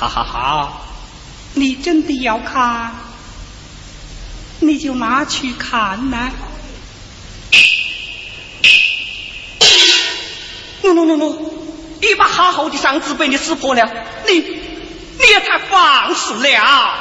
哈哈哈！你真的要看，你就拿去看呐。喏喏喏喏，一把好好的嗓子被你撕破了，你你也太放肆了。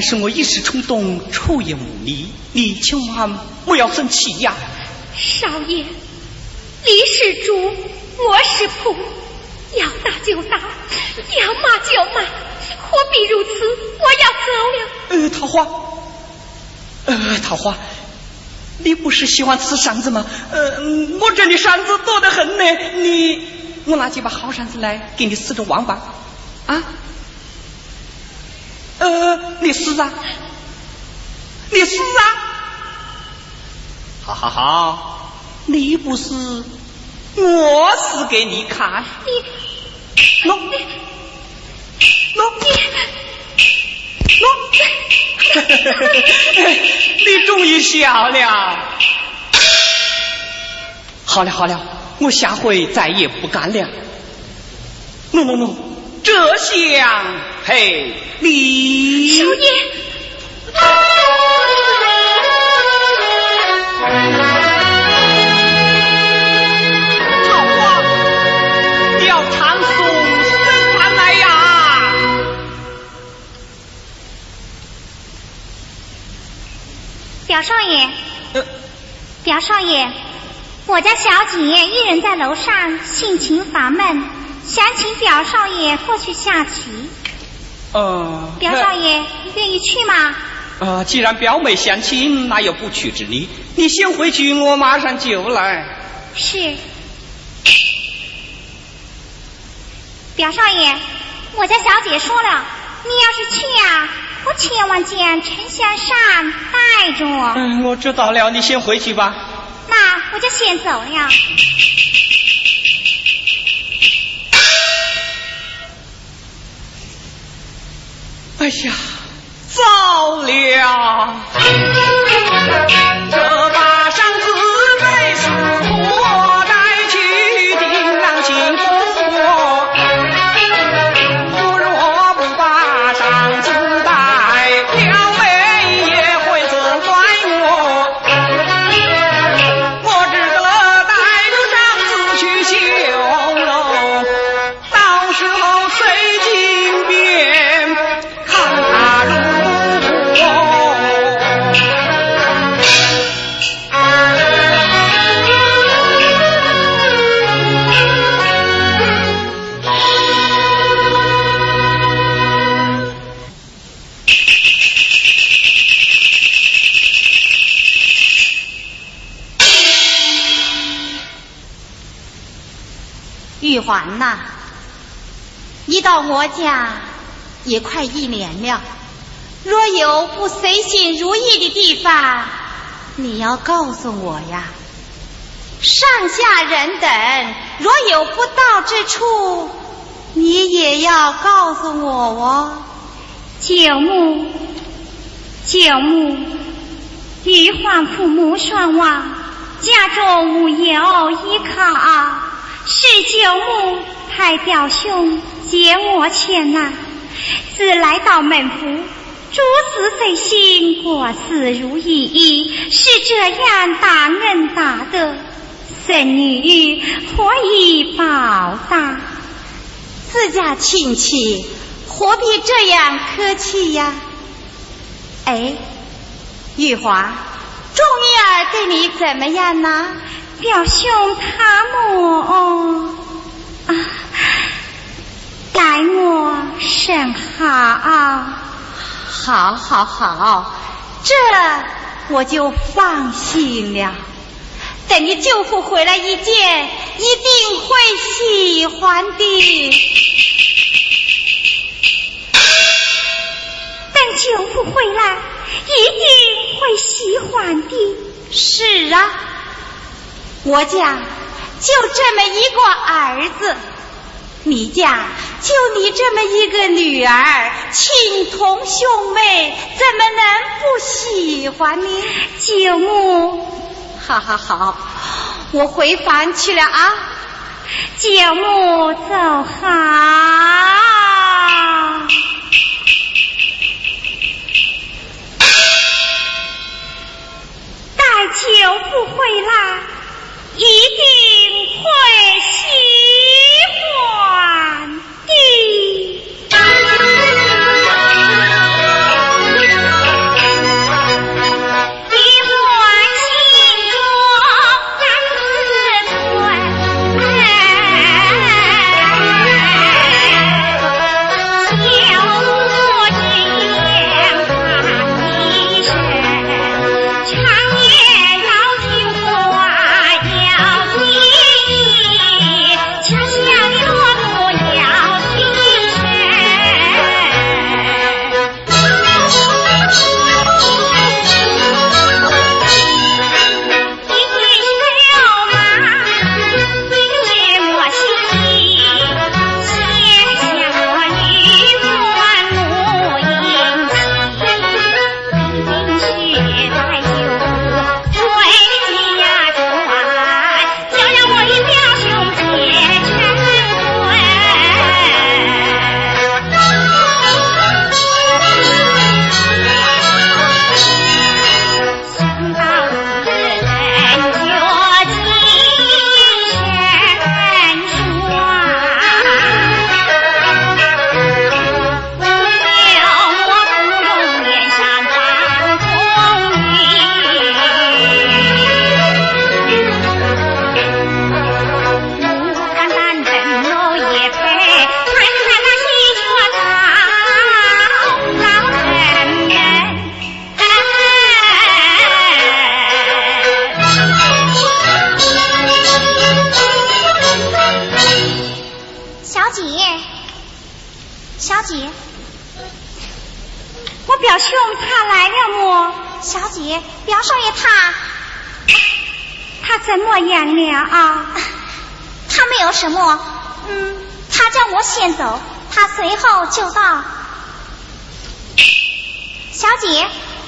是我一时冲动，出言无礼，你千万不要生气呀！少爷，李是主，我是仆，要打就打，要骂就骂，何必如此？我要走了。呃，桃花，呃，桃花，你不是喜欢吃扇子吗？呃，我这里扇子多得很呢，你，我拿几把好扇子来给你试着玩吧，啊？呃，你是啊，你是啊，好好好，你不是，我死给你看，你，喏，喏，喏，你终于笑了，好了好了，我下回再也不敢了，no no no，。这厢陪你。少爷，好啊，要唱诵声上来呀！表少爷，表少爷，我家小姐一人在楼上，性情烦闷。想请表少爷过去下棋。呃，表少爷愿意去吗？呃，既然表妹相亲，哪有不去之理？你先回去，我马上就来。是。表少爷，我家小姐说了，你要是去呀，我千万见陈先生带着。嗯，我知道了，你先回去吧。那我就先走了。哎呀，糟了！还呐，你到我家也快一年了，若有不随心如意的地方，你要告诉我呀。上下人等若有不到之处，你也要告诉我哦。九牧，九牧，玉皇父母双亡，家中无有依靠，是舅母派表兄接我前来，自来到门府，诸事费心，过事如意，是这样大恩大德，孙女何以报答？自家亲戚何必这样客气呀？哎，玉华，众女儿对你怎么样呢？表兄他们啊，待我甚好，好，好，好，这我就放心了。等你舅父回来一见，一定会喜欢的。等舅父回来，一定会喜欢的。是啊，我家就这么一个儿子，你家就你这么一个女儿，亲同兄妹，怎么能不喜欢呢？舅母。好好好，我回房去了啊！舅母走好，待舅父回来，一定会喜欢。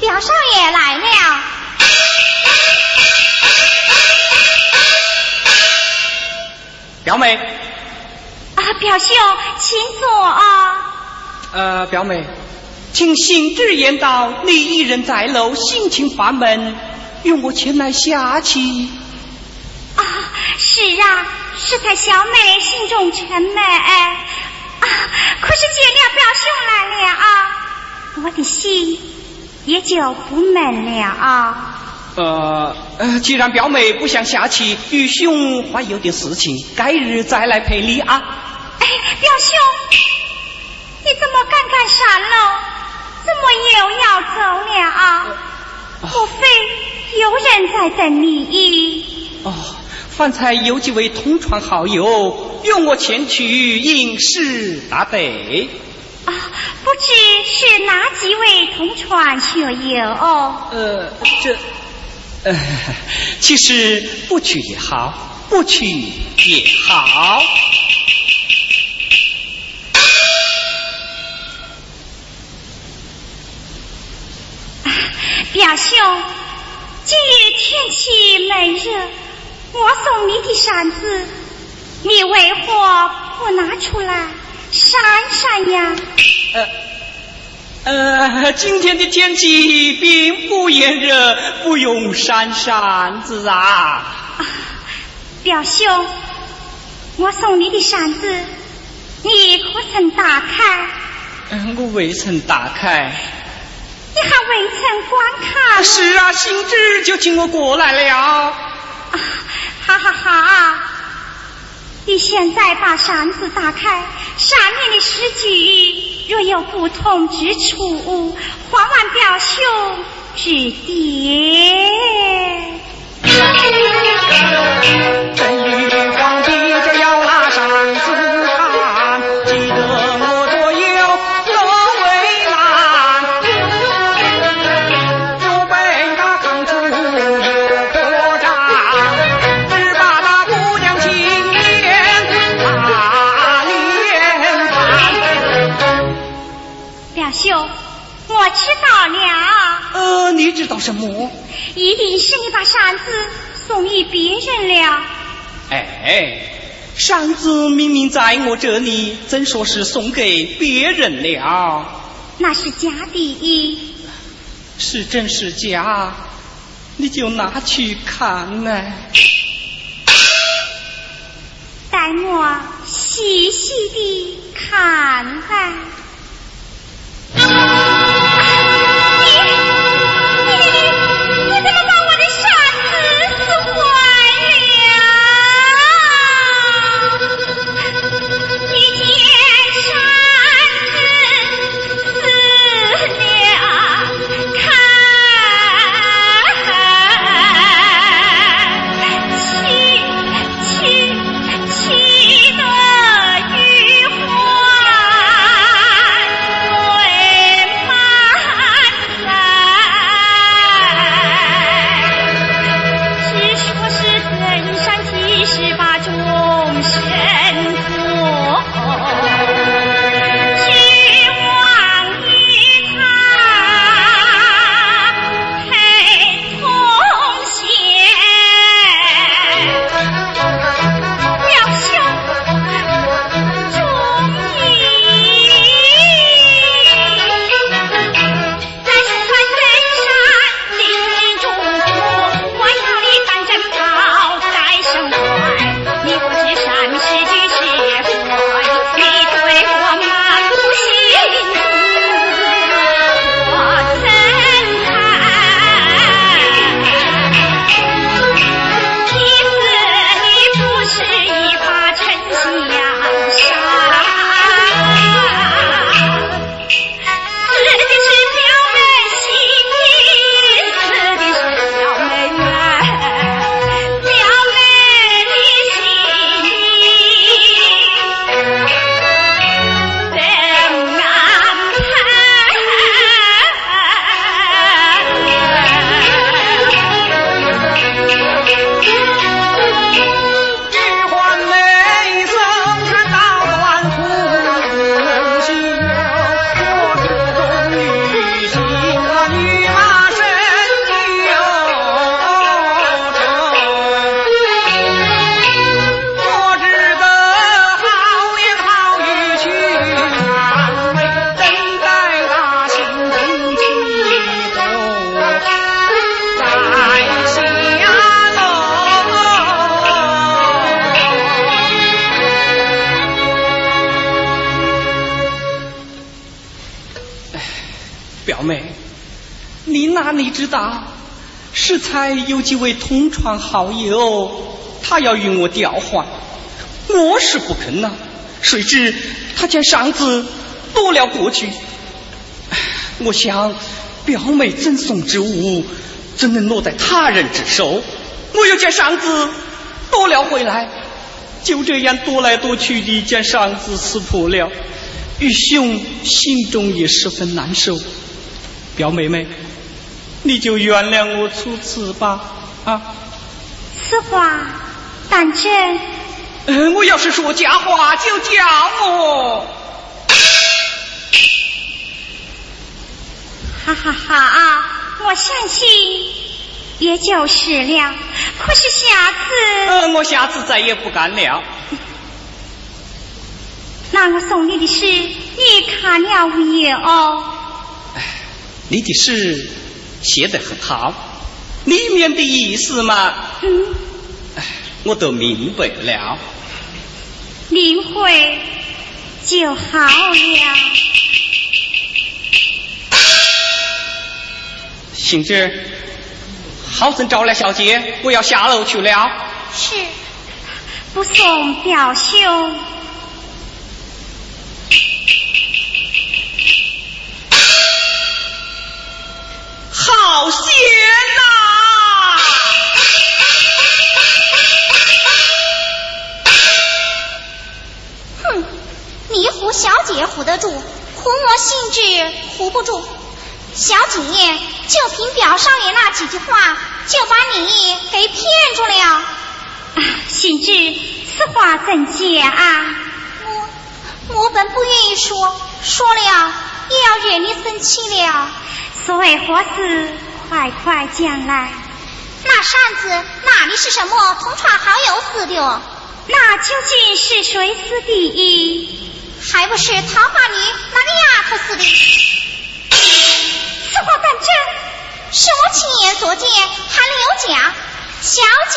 表少爷来了。表妹，啊，表兄请坐啊。呃，表妹，请行至言道，你一人在楼，心情烦闷，用我前来下棋。啊，是啊，是在小妹心中沉闷。啊，可是见了表兄来了啊，我的心也就不闷了啊。呃呃，既然表妹不想下棋，玉兄还有点事情，改日再来陪你啊。哎，表兄。你怎么刚刚上楼，怎么又要走了啊？莫非有人在等你？哦，方才有几位同窗好友，用我前去应试答对。啊，不知是哪几位同窗学友？呃，这，呃，其实不去也好，不去也好。表兄，今日天气闷热，我送你的扇子，你为何不拿出来扇扇呀？呃，呃今天的天气并不炎热，不用扇扇子啊。表兄，我送你的扇子，你可曾打开？嗯，我未曾打开。你还未曾观看？是啊，兴致就请我过来了。啊，哈哈哈，你现在把扇子打开，上面的诗句若有不同之处，还望表兄指点。是你把扇子送给别人了。哎，扇子明明在我这里，怎说是送给别人了？那是假的。是真是假？你就拿去看呢。待我细细的看表妹，你哪里知道？适才。有几位同窗好友，他要与我调换，我是不肯呐。谁知他将扇子夺了过去。我想，表妹赠送之物，怎能落在他人之手？我又将扇子夺了回来，就这样夺来夺去的，将扇子撕破了。玉兄心中也十分难受。表妹妹。你就原谅我出此吧，啊！此话当真？嗯，我要是说假话，就叫我。哈哈哈！我相信也就是了。可是下次……嗯，我下次再也不敢了。那我送你的诗，你看了没有？你的诗写得很好，里面的意思嘛，嗯，我都明白了。领会就好了。行者，好生招来小姐，我要下楼去了。是，不送表兄。姐唬得住，唬我性质唬不住。小姐就凭表少爷那几句话，就把你给骗住了。啊，信之，此话怎解啊？我我本不愿意说，说了也要惹你生气了。所谓何事，快快讲来。那扇子哪里是什么同窗好友似的？那究竟是谁死的？还不是桃花女那个丫头似的？此话当真？是我亲眼所见，还能有假？小姐。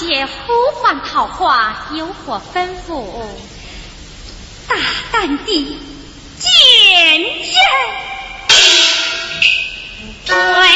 姐呼唤桃花，有何吩咐？大胆地见人。对。哎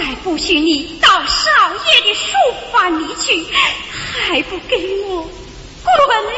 再不许你到少爷的书房里去，还不给我滚了！